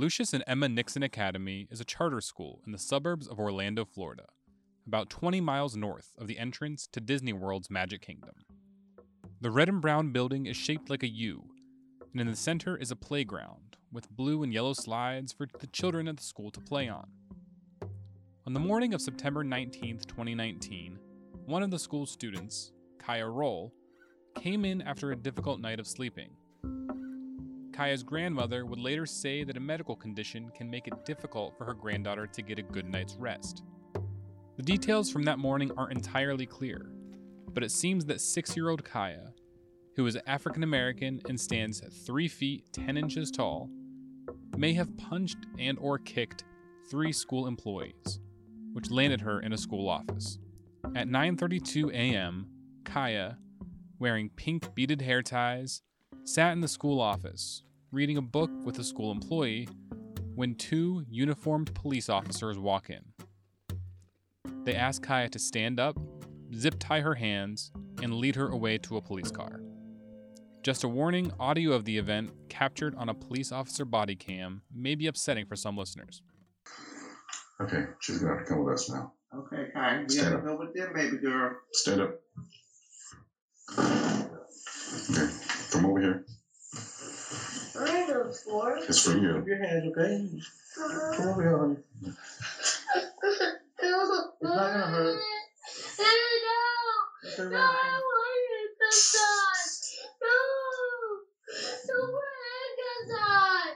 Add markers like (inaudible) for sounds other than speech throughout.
Lucious and Emma Nixon Academy is a charter school in the suburbs of Orlando, Florida, about 20 miles north of the entrance to Disney World's Magic Kingdom. The red and brown building is shaped like a U, and in the center is a playground with blue and yellow slides for the children at the school to play on. On the morning of September 19, 2019, one of the school's students, Kaia Rolle, came in after a difficult night of sleeping. Kaia's grandmother would later say that a medical condition can make it difficult for her granddaughter to get a good night's rest. The details from that morning aren't entirely clear, but it seems that six year old Kaia, who is African American and stands 3 feet 10 inches tall, may have punched and or kicked three school employees, which landed her in a school office. At 9:32 a.m., Kaia, wearing pink beaded hair ties, sat in the school office, reading a book with a school employee, when two uniformed police officers walk in. They ask Kaia to stand up, zip tie her hands, and lead her away to a police car. Just a warning audio of the event captured on a police officer body cam may be upsetting for some listeners. Okay, she's gonna have to come with us now. Okay, Kai, we Stand gotta up. go with them, baby girl. Stand up. Okay, come over here. I know. It's for you. Keep your hands, okay? Come over here, honey. It's not gonna hurt. No, It's no, I want it this time. No, no, where is that?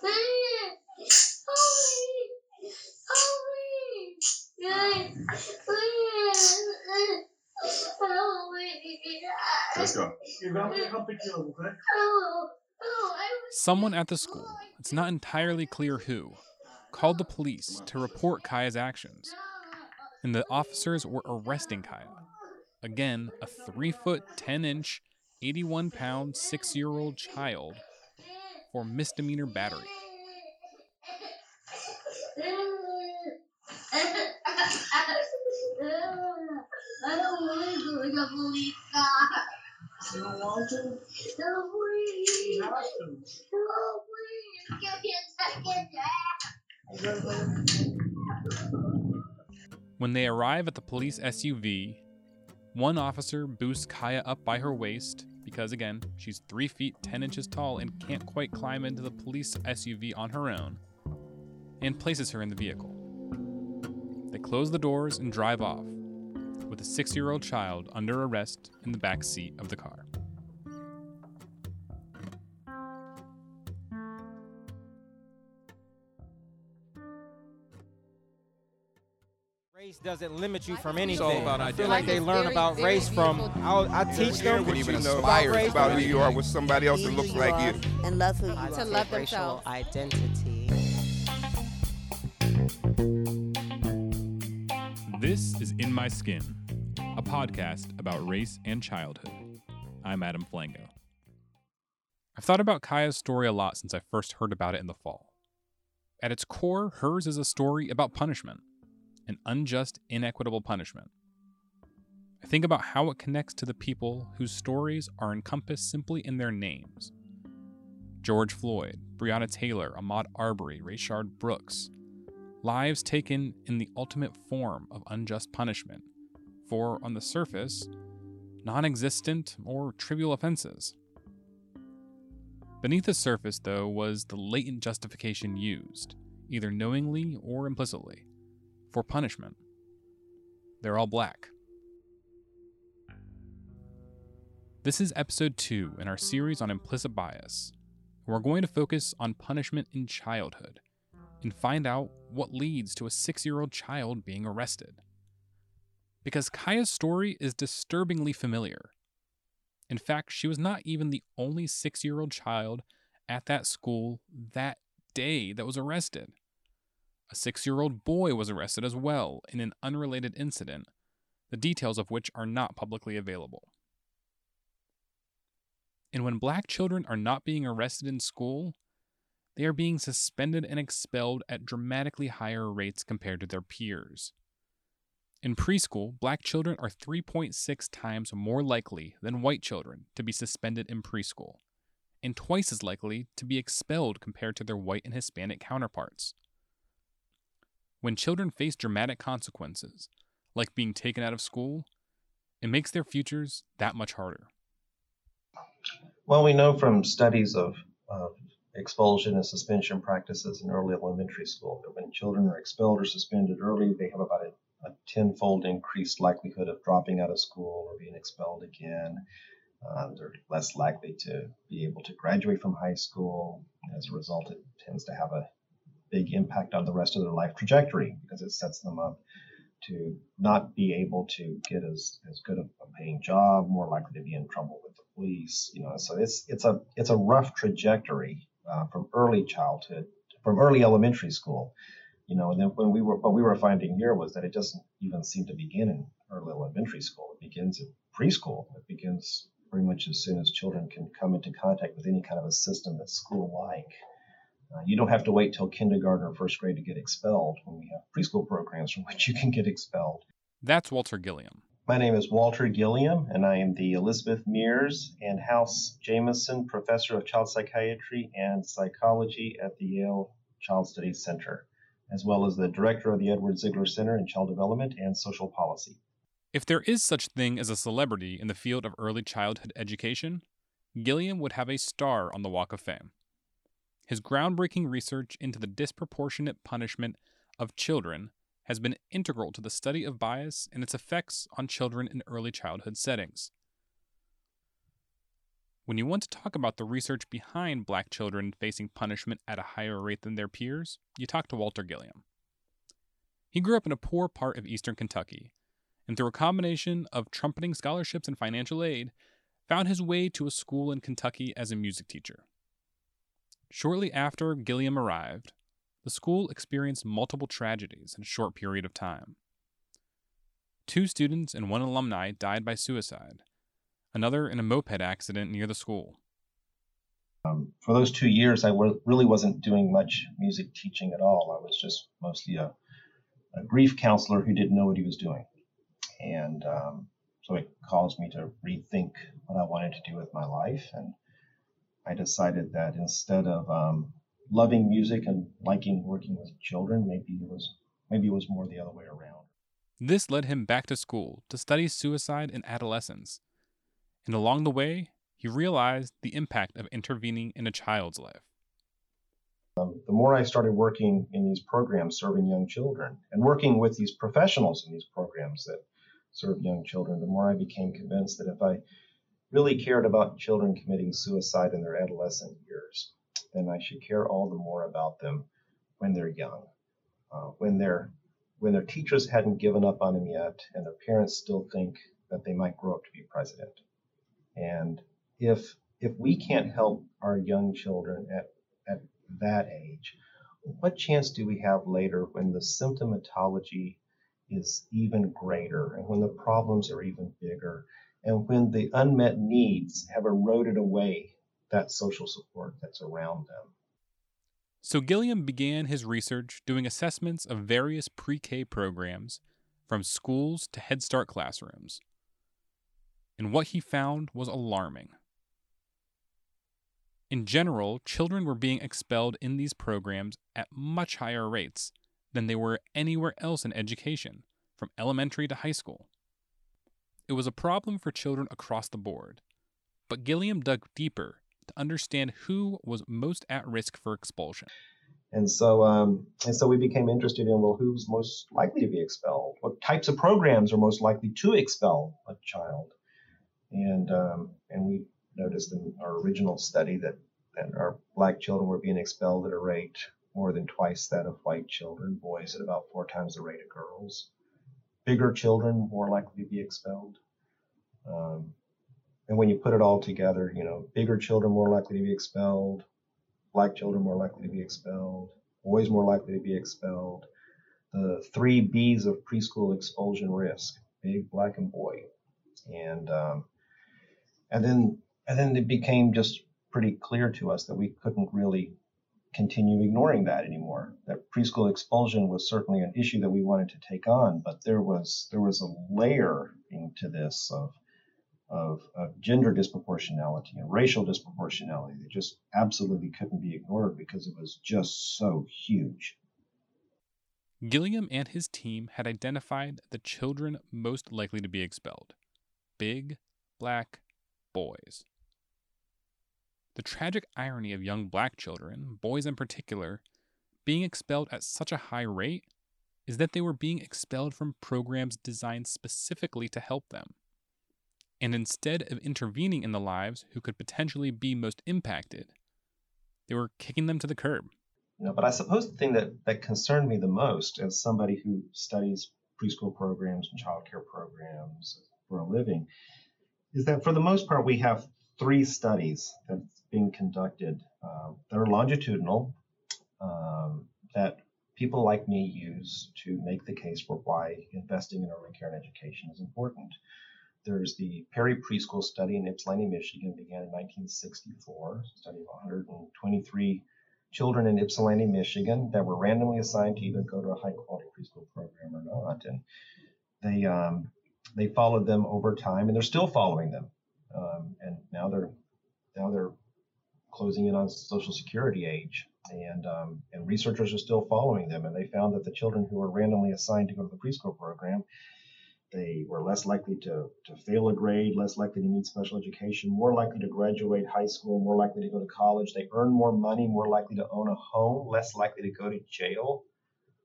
Please, help me, help me, please, please, help me. Let's go. You're gonna be help pick you up, okay? Someone at the school, it's not entirely clear who, called the police to report Kaia's actions, and the officers were arresting Kaia. Again, a 3 foot 10 inch, 81 pound, 6 year old child for misdemeanor battery. I don't want to go to the police don't want to? When they arrive at the police SUV, one officer boosts Kaia up by her waist because, again, she's 3 feet 10 inches tall and can't quite climb into the police SUV on her own, and places her in the vehicle. They close the doors and drive off, with a six year old child under arrest in the back seat of the car. Doesn't limit you from It's anything. all about I feel like they learn Very, about very race from. beautiful. I'll, I teach them what you know about about, race. about who you are with somebody else that looks like you. and love who you To are. love racial themselves. identity. This is In My Skin, a podcast about race and childhood. I'm Adam Flango. I've thought about Kaia's story a lot since I first heard about it in the fall. At its core, hers is a story about punishment, an unjust, inequitable punishment. I think about how it connects to the people whose stories are encompassed simply in their names George Floyd, Breonna Taylor, Ahmaud Arbery, Rayshard Brooks, lives taken in the ultimate form of unjust punishment for, on the surface, non existent or trivial offenses. Beneath the surface, though, was the latent justification used, either knowingly or implicitly, for punishment. They're all black. This is episode 2 in our series on implicit bias. We're going to focus on punishment in childhood and find out what leads to a six year old child being arrested. Because Kaia's story is disturbingly familiar. In fact, she was not even the only six year old child at that school that day that was arrested. A six year old boy was arrested as well in an unrelated incident, the details of which are not publicly available. And when black children are not being arrested in school, they are being suspended and expelled at dramatically higher rates compared to their peers. In preschool, black children are 3.6 times more likely than white children to be suspended in preschool, and twice as likely to be expelled compared to their white and Hispanic counterparts. When children face dramatic consequences, like being taken out of school, it makes their futures that much harder. Well, we know from studies of, of expulsion and suspension practices in early elementary school that when children are expelled or suspended early, they have about a, a tenfold increased likelihood of dropping out of school or being expelled again. Uh, they're less likely to be able to graduate from high school. As a result, it tends to have a big impact on the rest of their life trajectory because it sets them up to not be able to get as, as good of a paying job, more likely to be in trouble with the police. You know, so it's it's a it's a rough trajectory uh, from early childhood, from early elementary school. You know, and then when we were what we were finding here was that it doesn't even seem to begin in early elementary school. It begins in preschool. It begins pretty much as soon as children can come into contact with any kind of a system that's school-like. Uh, you don't have to wait till kindergarten or first grade to get expelled when we have preschool programs from which you can get expelled. That's Walter Gilliam. My name is Walter Gilliam, and I am the Elizabeth Mears and House Jameson Professor of Child Psychiatry and Psychology at the Yale Child Studies Center, as well as the Director of the Edward Zigler Center in Child Development and Social Policy. If there is such thing as a celebrity in the field of early childhood education, Gilliam would have a star on the Walk of Fame. His groundbreaking research into the disproportionate punishment of children has been integral to the study of bias and its effects on children in early childhood settings. When you want to talk about the research behind black children facing punishment at a higher rate than their peers, you talk to Walter Gilliam. He grew up in a poor part of eastern Kentucky, and through a combination of trumpeting scholarships and financial aid, found his way to a school in Kentucky as a music teacher. Shortly after Gilliam arrived, the school experienced multiple tragedies in a short period of time. Two students and one alumni died by suicide, another in a moped accident near the school. Um, for those two years, I really wasn't doing much music teaching at all. I was just mostly a, a grief counselor who didn't know what he was doing. And um, so it caused me to rethink what I wanted to do with my life. And I decided that instead of um, loving music and liking working with children, maybe it was maybe it was more the other way around. This led him back to school to study suicide in adolescence. And along the way, he realized the impact of intervening in a child's life. Um, the more I started working in these programs serving young children and working with these professionals in these programs that serve young children, the more I became convinced that if I really cared about children committing suicide in their adolescent years, then I should care all the more about them when they're young, uh, when they're when their teachers hadn't given up on them yet, and their parents still think that they might grow up to be president. And if if we can't help our young children at at that age, what chance do we have later when the symptomatology is even greater and when the problems are even bigger and when the unmet needs have eroded away that social support that's around them. So Gilliam began his research doing assessments of various pre K programs, from schools to Head Start classrooms. And what he found was alarming. In general, children were being expelled in these programs at much higher rates than they were anywhere else in education, from elementary to high school. It was a problem for children across the board, but Gilliam dug deeper to understand who was most at risk for expulsion. And so, um, and so we became interested in well, who's most likely to be expelled? What types of programs are most likely to expel a child? And um, and we noticed in our original study that that our black children were being expelled at a rate more than twice that of white children, boys at about four times the rate of girls. Bigger children more likely to be expelled. Um, and when you put it all together, you know, bigger children more likely to be expelled, black children more likely to be expelled, boys more likely to be expelled. The three B's of preschool expulsion risk: big, black, and boy. And um, and then and then it became just pretty clear to us that we couldn't really continue ignoring that anymore. That preschool expulsion was certainly an issue that we wanted to take on, but there was there was a layer into this of of, of gender disproportionality and racial disproportionality that just absolutely couldn't be ignored because it was just so huge. Gilliam and his team had identified the children most likely to be expelled big, black boys. The tragic irony of young black children, boys in particular, being expelled at such a high rate is that they were being expelled from programs designed specifically to help them. And instead of intervening in the lives who could potentially be most impacted, they were kicking them to the curb. You know, but I suppose the thing that, that concerned me the most as somebody who studies preschool programs and childcare programs for a living is that for the most part we have three studies that's being conducted uh, that are longitudinal um, that people like me use to make the case for why investing in early care and education is important. There's the Perry Preschool Study in Ypsilanti, Michigan, began in 1964, a study of 123 children in Ypsilanti, Michigan, that were randomly assigned to either go to a high quality preschool program or not. And they um, they followed them over time, and they're still following them. Um, and now they're now they're closing in on Social Security age, and um, and researchers are still following them. And they found that the children who were randomly assigned to go to the preschool program, they were less likely to, to fail a grade, less likely to need special education, more likely to graduate high school, more likely to go to college. They earn more money, more likely to own a home, less likely to go to jail.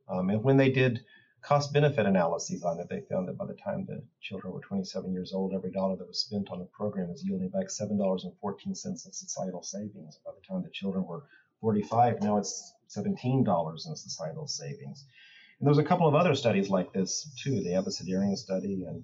Um, and when they did cost benefit analyses on it, they found that by the time the children were 27 years old, every dollar that was spent on the program was yielding back $7.14 in societal savings. By the time the children were 45, now it's $17 in societal savings. And there's a couple of other studies like this too. The Abecedarian study and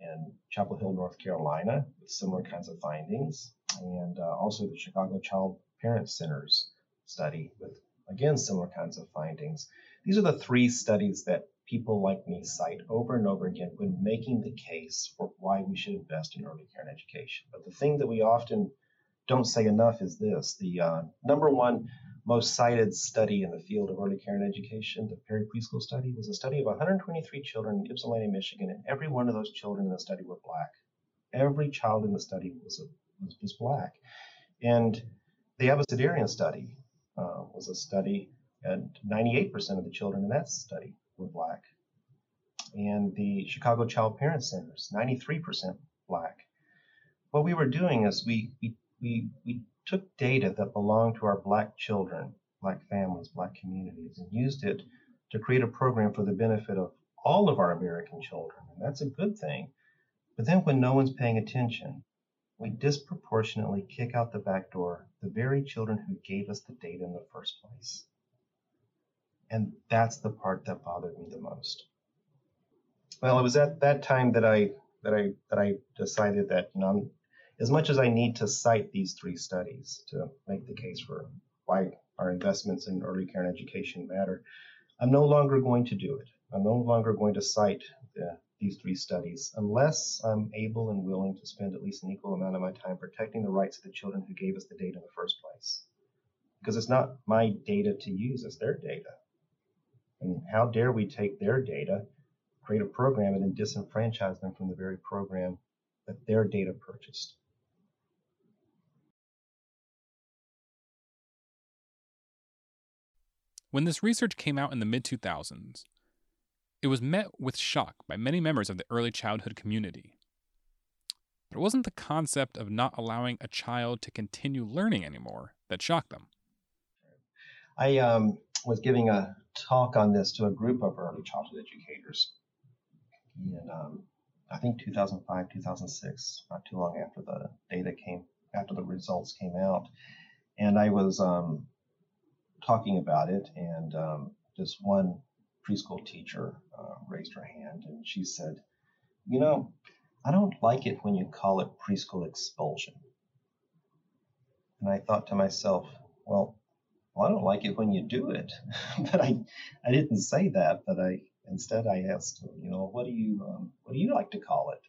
in Chapel Hill, North Carolina, with similar kinds of findings, and uh, also the Chicago Child Parent Centers study with again similar kinds of findings. These are the three studies that people like me cite over and over again when making the case for why we should invest in early care and education. But the thing that we often don't say enough is this the uh, number one most cited study in the field of early care and education, the Perry Preschool Study, was a study of 123 children in Ypsilanti, Michigan, and every one of those children in the study were black. Every child in the study was, a, was, was black. And the Abecedarian study uh, was a study, and 98% of the children in that study were black. And the Chicago Child Parent Centers, 93% black. What we were doing is we, we, we, we took data that belonged to our black children, black families, black communities, and used it to create a program for the benefit of all of our American children. And that's a good thing. But then when no one's paying attention, we disproportionately kick out the back door the very children who gave us the data in the first place. And that's the part that bothered me the most. Well, it was at that time that I that I that I decided that you know I'm as much as I need to cite these three studies to make the case for why our investments in early care and education matter, I'm no longer going to do it. I'm no longer going to cite the, these three studies unless I'm able and willing to spend at least an equal amount of my time protecting the rights of the children who gave us the data in the first place. Because it's not my data to use, it's their data. And how dare we take their data, create a program, and then disenfranchise them from the very program that their data purchased? When this research came out in the mid 2000s, it was met with shock by many members of the early childhood community. But it wasn't the concept of not allowing a child to continue learning anymore that shocked them. I um, was giving a talk on this to a group of early childhood educators in, um, I think, 2005, 2006, not too long after the data came, after the results came out. And I was um, talking about it, and um, this one preschool teacher uh, raised her hand and she said, You know, I don't like it when you call it preschool expulsion. And I thought to myself, Well, well I don't like it when you do it. (laughs) but I, I didn't say that, but I instead I asked, you know, what do you um, what do you like to call it?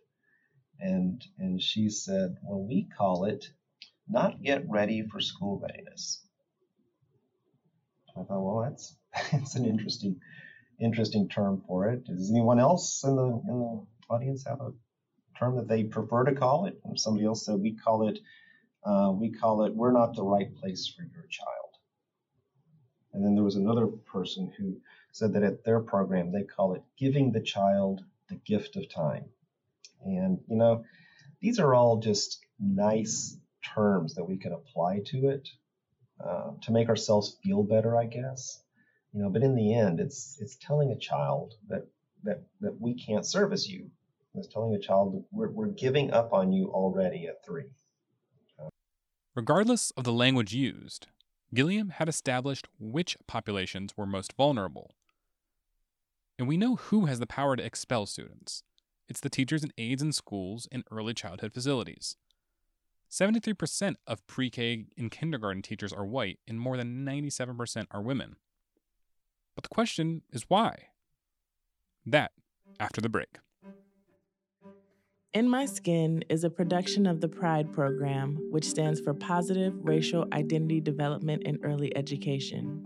And and she said, well, we call it not get ready for school readiness. I thought, well, that's (laughs) it's an interesting interesting term for it. Does anyone else in the in the audience have a term that they prefer to call it. And somebody else said we call it uh, we call it we're not the right place for your child. And then there was another person who said that at their program they call it giving the child the gift of time. And you know, these are all just nice terms that we can apply to it uh, to make ourselves feel better, I guess. You know, but in the end, it's it's telling a child that that that we can't service you. It's telling a child we're we're giving up on you already at three. Regardless of the language used, Gilliam had established which populations were most vulnerable. And we know who has the power to expel students. It's the teachers and aides in schools and early childhood facilities. 73% of pre K and kindergarten teachers are white, and more than 97% are women. But the question is why? That after the break. In My Skin is a production of the PRIDE program, which stands for Positive Racial Identity Development in Early Education.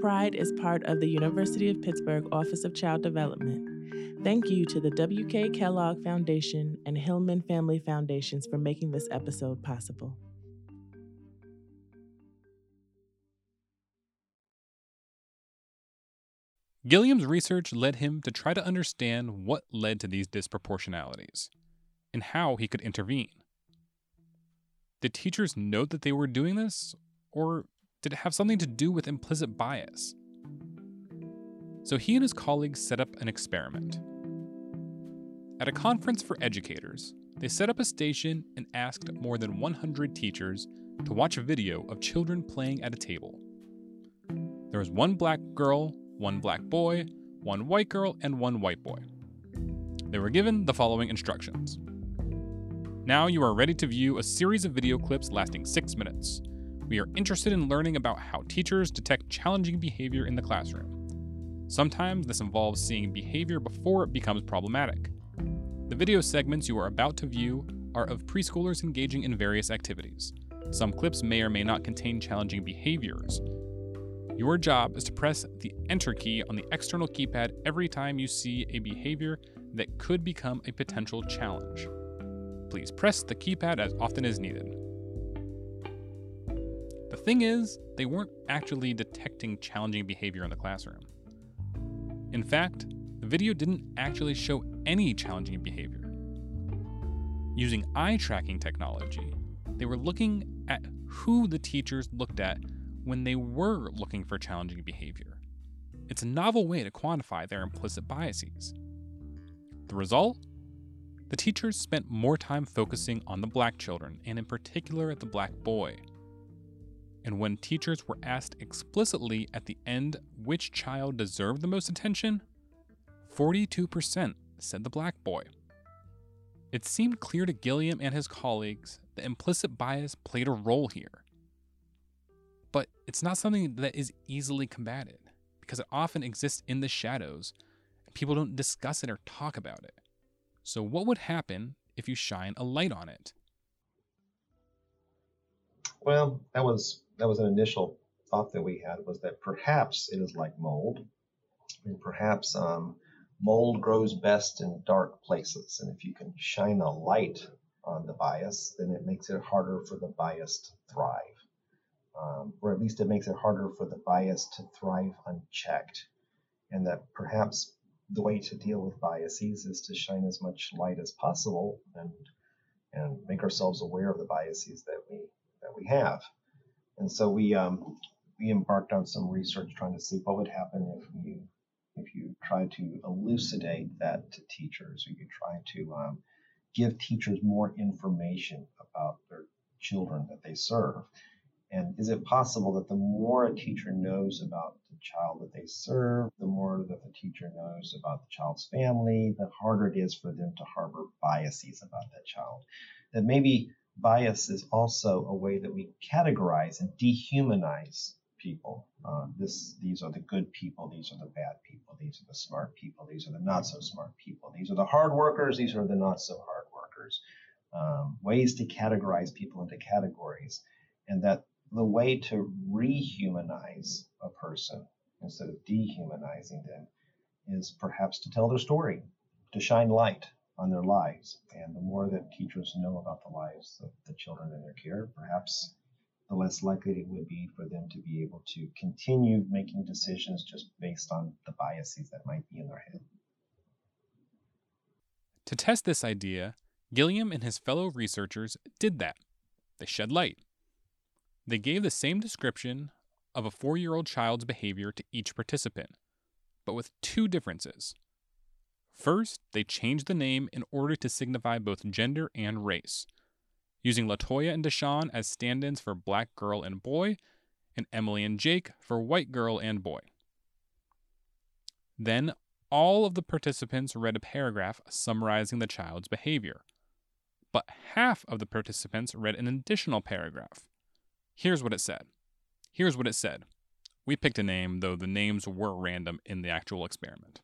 PRIDE is part of the University of Pittsburgh Office of Child Development. Thank you to the W.K. Kellogg Foundation and Hillman Family Foundations for making this episode possible. Gilliam's research led him to try to understand what led to these disproportionalities and how he could intervene. Did teachers know that they were doing this, or did it have something to do with implicit bias? So he and his colleagues set up an experiment. At a conference for educators, they set up a station and asked more than 100 teachers to watch a video of children playing at a table. There was one black girl, one black boy, one white girl, and one white boy. They were given the following instructions. Now you are ready to view a series of video clips lasting six minutes. We are interested in learning about how teachers detect challenging behavior in the classroom. Sometimes this involves seeing behavior before it becomes problematic. The video segments you are about to view are of preschoolers engaging in various activities. Some clips may or may not contain challenging behaviors. Your job is to press the Enter key on the external keypad every time you see a behavior that could become a potential challenge. Please press the keypad as often as needed. The thing is, they weren't actually detecting challenging behavior in the classroom. In fact, the video didn't actually show any challenging behavior. Using eye tracking technology, they were looking at who the teachers looked at when they were looking for challenging behavior. It's a novel way to quantify their implicit biases. The result? The teachers spent more time focusing on the black children, and in particular the black boy. And when teachers were asked explicitly at the end which child deserved the most attention, 42% said the black boy. It seemed clear to Gilliam and his colleagues that implicit bias played a role here. But it's not something that is easily combated because it often exists in the shadows and people don't discuss it or talk about it. So, what would happen if you shine a light on it? Well, that was that was an initial thought that we had was that perhaps it is like mold, and perhaps um, mold grows best in dark places. And if you can shine a light on the bias, then it makes it harder for the bias to thrive, um, or at least it makes it harder for the bias to thrive unchecked, and that perhaps the way to deal with biases is to shine as much light as possible and and make ourselves aware of the biases that we that we have. And so we um, we embarked on some research trying to see what would happen if you if you try to elucidate that to teachers or you try to um, give teachers more information about their children that they serve. And is it possible that the more a teacher knows about child that they serve, the more that the teacher knows about the child's family, the harder it is for them to harbor biases about that child? That maybe bias is also a way that we categorize and dehumanize people. Uh, this, these are the good people. These are the bad people. These are the smart people. These are the not so smart people. These are the hard workers. These are the not so hard workers. Um, ways to categorize people into categories, and that the way to rehumanize a person instead of dehumanizing them is perhaps to tell their story, to shine light, on their lives. And the more that teachers know about the lives of the children in their care, perhaps the less likely it would be for them to be able to continue making decisions just based on the biases that might be in their head. To test this idea, Gilliam and his fellow researchers did that. They shed light. They gave the same description of a four year old child's behavior to each participant, but with two differences. First, they changed the name in order to signify both gender and race, using Latoya and Deshawn as stand ins for black girl and boy, and Emily and Jake for white girl and boy. Then, all of the participants read a paragraph summarizing the child's behavior, but half of the participants read an additional paragraph. Here's what it said. Here's what it said. We picked a name, though the names were random in the actual experiment.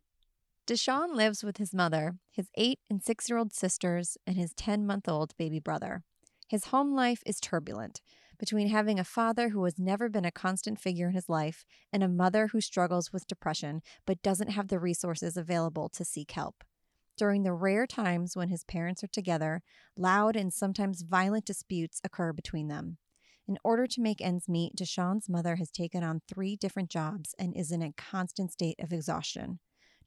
Deshawn lives with his mother, his eight and six year old sisters, and his 10 month old baby brother. His home life is turbulent between having a father who has never been a constant figure in his life and a mother who struggles with depression but doesn't have the resources available to seek help. During the rare times when his parents are together, loud and sometimes violent disputes occur between them. In order to make ends meet, Deshawn's mother has taken on three different jobs and is in a constant state of exhaustion.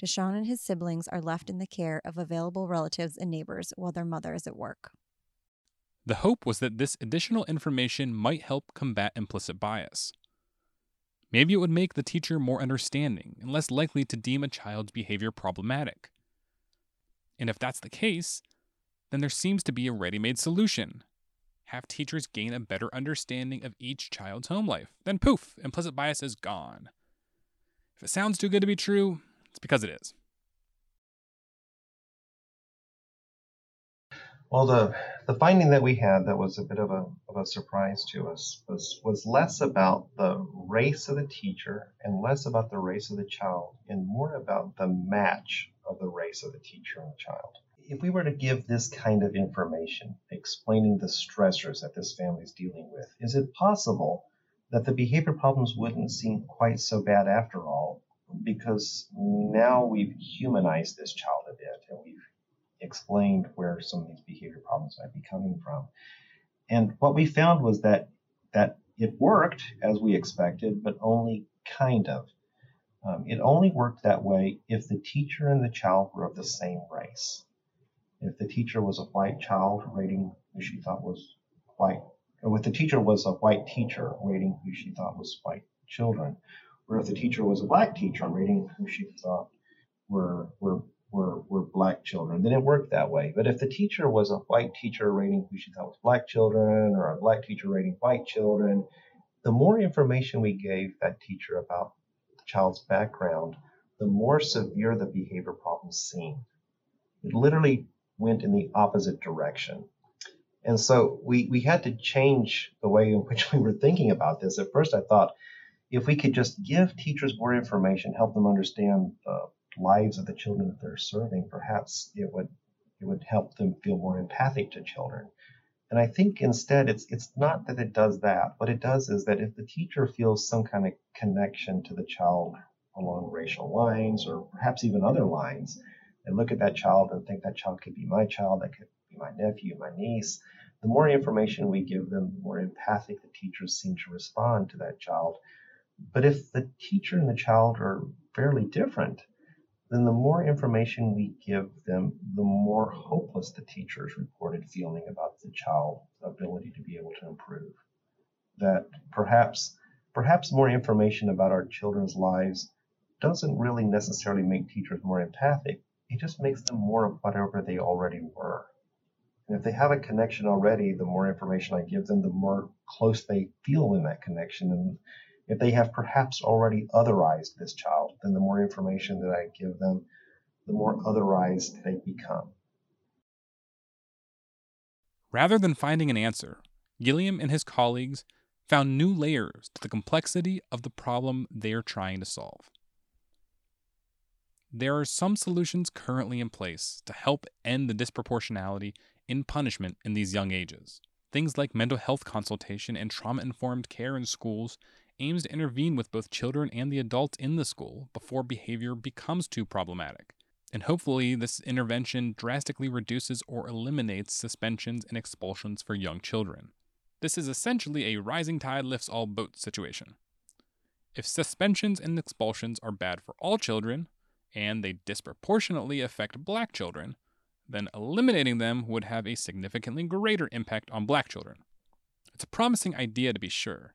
Deshawn and his siblings are left in the care of available relatives and neighbors while their mother is at work. The hope was that this additional information might help combat implicit bias. Maybe it would make the teacher more understanding and less likely to deem a child's behavior problematic. And if that's the case, then there seems to be a ready made solution. Have teachers gain a better understanding of each child's home life. Then poof, implicit bias is gone. If it sounds too good to be true, it's because it is. Well, the, the finding that we had that was a bit of a, of a surprise to us was, was less about the race of the teacher and less about the race of the child and more about the match of the race of the teacher and the child. If we were to give this kind of information explaining the stressors that this family is dealing with, is it possible that the behavior problems wouldn't seem quite so bad after all because now we've humanized this child a bit and we've explained where some of these behavior problems might be coming from. And what we found was that that it worked as we expected, but only kind of. Um, it only worked that way if the teacher and the child were of the same race. If the teacher was a white child rating who she thought was white, or if the teacher was a white teacher rating who she thought was white children, or if the teacher was a black teacher rating who she thought were were were, were black children, then it worked that way. But if the teacher was a white teacher rating who she thought was black children, or a black teacher rating white children, the more information we gave that teacher about the child's background, the more severe the behavior problems seemed. It literally went in the opposite direction. And so we, we had to change the way in which (laughs) we were thinking about this. At first, I thought if we could just give teachers more information, help them understand the lives of the children that they're serving, perhaps it would it would help them feel more empathic to children. And I think instead it's it's not that it does that. What it does is that if the teacher feels some kind of connection to the child along racial lines or perhaps even other lines, and look at that child and think that child could be my child, that could be my nephew, my niece, the more information we give them, the more empathic the teachers seem to respond to that child. But if the teacher and the child are fairly different, then the more information we give them, the more hopeless the teacher's reported feeling about the child's ability to be able to improve. That perhaps perhaps more information about our children's lives doesn't really necessarily make teachers more empathic. It just makes them more of whatever they already were. And if they have a connection already, the more information I give them, the more close they feel in that connection. And if they have perhaps already otherized this child, then the more information that I give them, the more otherized they become. Rather than finding an answer, Gilliam and his colleagues found new layers to the complexity of the problem they are trying to solve. There are some solutions currently in place to help end the disproportionality in punishment in these young ages. Things like mental health consultation and trauma informed care in schools aims to intervene with both children and the adults in the school before behavior becomes too problematic. And hopefully, this intervention drastically reduces or eliminates suspensions and expulsions for young children. This is essentially a rising tide lifts all boats situation. If suspensions and expulsions are bad for all children, and they disproportionately affect black children, then eliminating them would have a significantly greater impact on black children. It's a promising idea to be sure.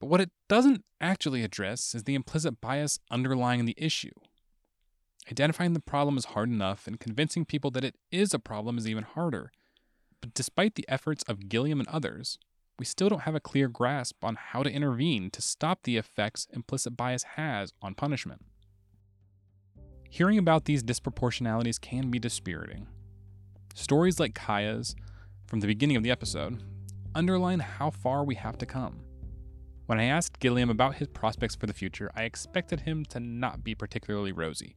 But what it doesn't actually address is the implicit bias underlying the issue. Identifying the problem is hard enough, and convincing people that it is a problem is even harder. But despite the efforts of Gilliam and others, we still don't have a clear grasp on how to intervene to stop the effects implicit bias has on punishment. Hearing about these disproportionalities can be dispiriting. Stories like Kaia's, from the beginning of the episode, underline how far we have to come. When I asked Gilliam about his prospects for the future, I expected him to not be particularly rosy.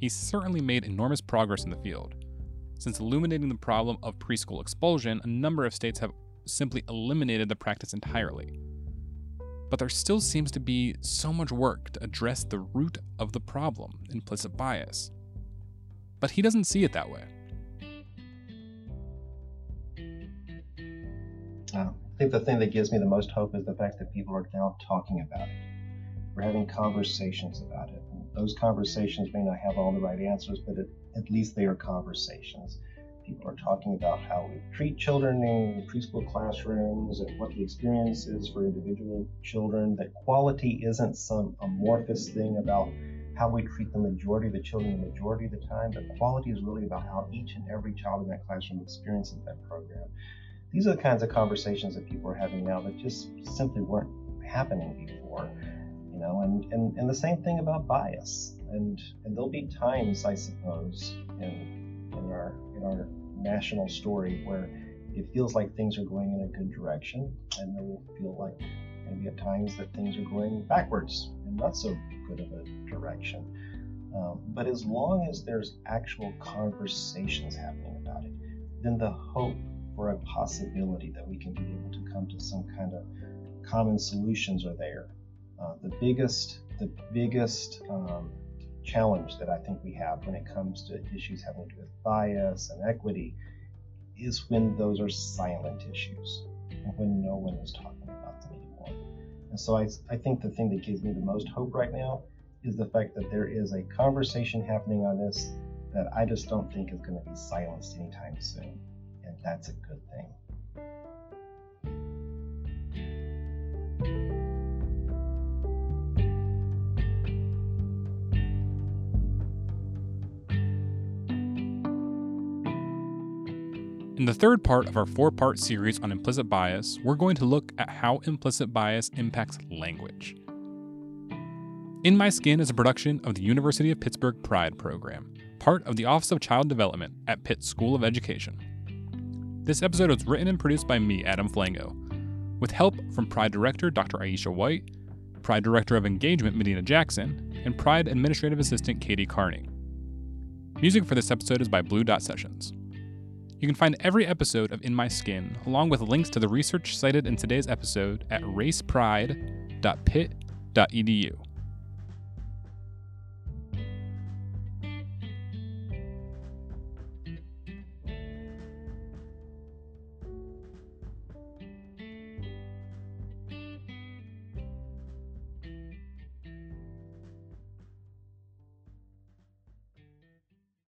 He certainly made enormous progress in the field. Since illuminating the problem of preschool expulsion, a number of states have simply eliminated the practice entirely. But there still seems to be so much work to address the root of the problem, implicit bias. But he doesn't see it that way. Uh, I think the thing that gives me the most hope is the fact that people are now talking about it. We're having conversations about it. And those conversations may not have all the right answers, but it, at least they are conversations. People are talking about how we treat children in preschool classrooms and what the experience is for individual children. That quality isn't some amorphous thing about how we treat the majority of the children the majority of the time, but quality is really about how each and every child in that classroom experiences that program. These are the kinds of conversations that people are having now that just simply weren't happening before. You know, and, and, and the same thing about bias. And and there'll be times, I suppose, in in our our national story where it feels like things are going in a good direction, and then we'll feel like maybe at times that things are going backwards and not so good of a direction. Um, but as long as there's actual conversations happening about it, then the hope for a possibility that we can be able to come to some kind of common solutions are there. Uh, the biggest, the biggest um, challenge that I think we have when it comes to issues having to do with bias and equity is when those are silent issues and when no one is talking about them anymore. And so I, I think the thing that gives me the most hope right now is the fact that there is a conversation happening on this that I just don't think is going to be silenced anytime soon. And that's a good thing. In the third part of our four part series on implicit bias, we're going to look at how implicit bias impacts language. In My Skin is a production of the University of Pittsburgh Pride program, part of the Office of Child Development at Pitt School of Education. This episode was written and produced by me, Adam Flango, with help from Pride Director Dr. Aisha White, Pride Director of Engagement Medina Jackson, and Pride Administrative Assistant Katie Carney. Music for this episode is by Blue Dot Sessions. You can find every episode of In My Skin, along with links to the research cited in today's episode at racepride.pitt.edu.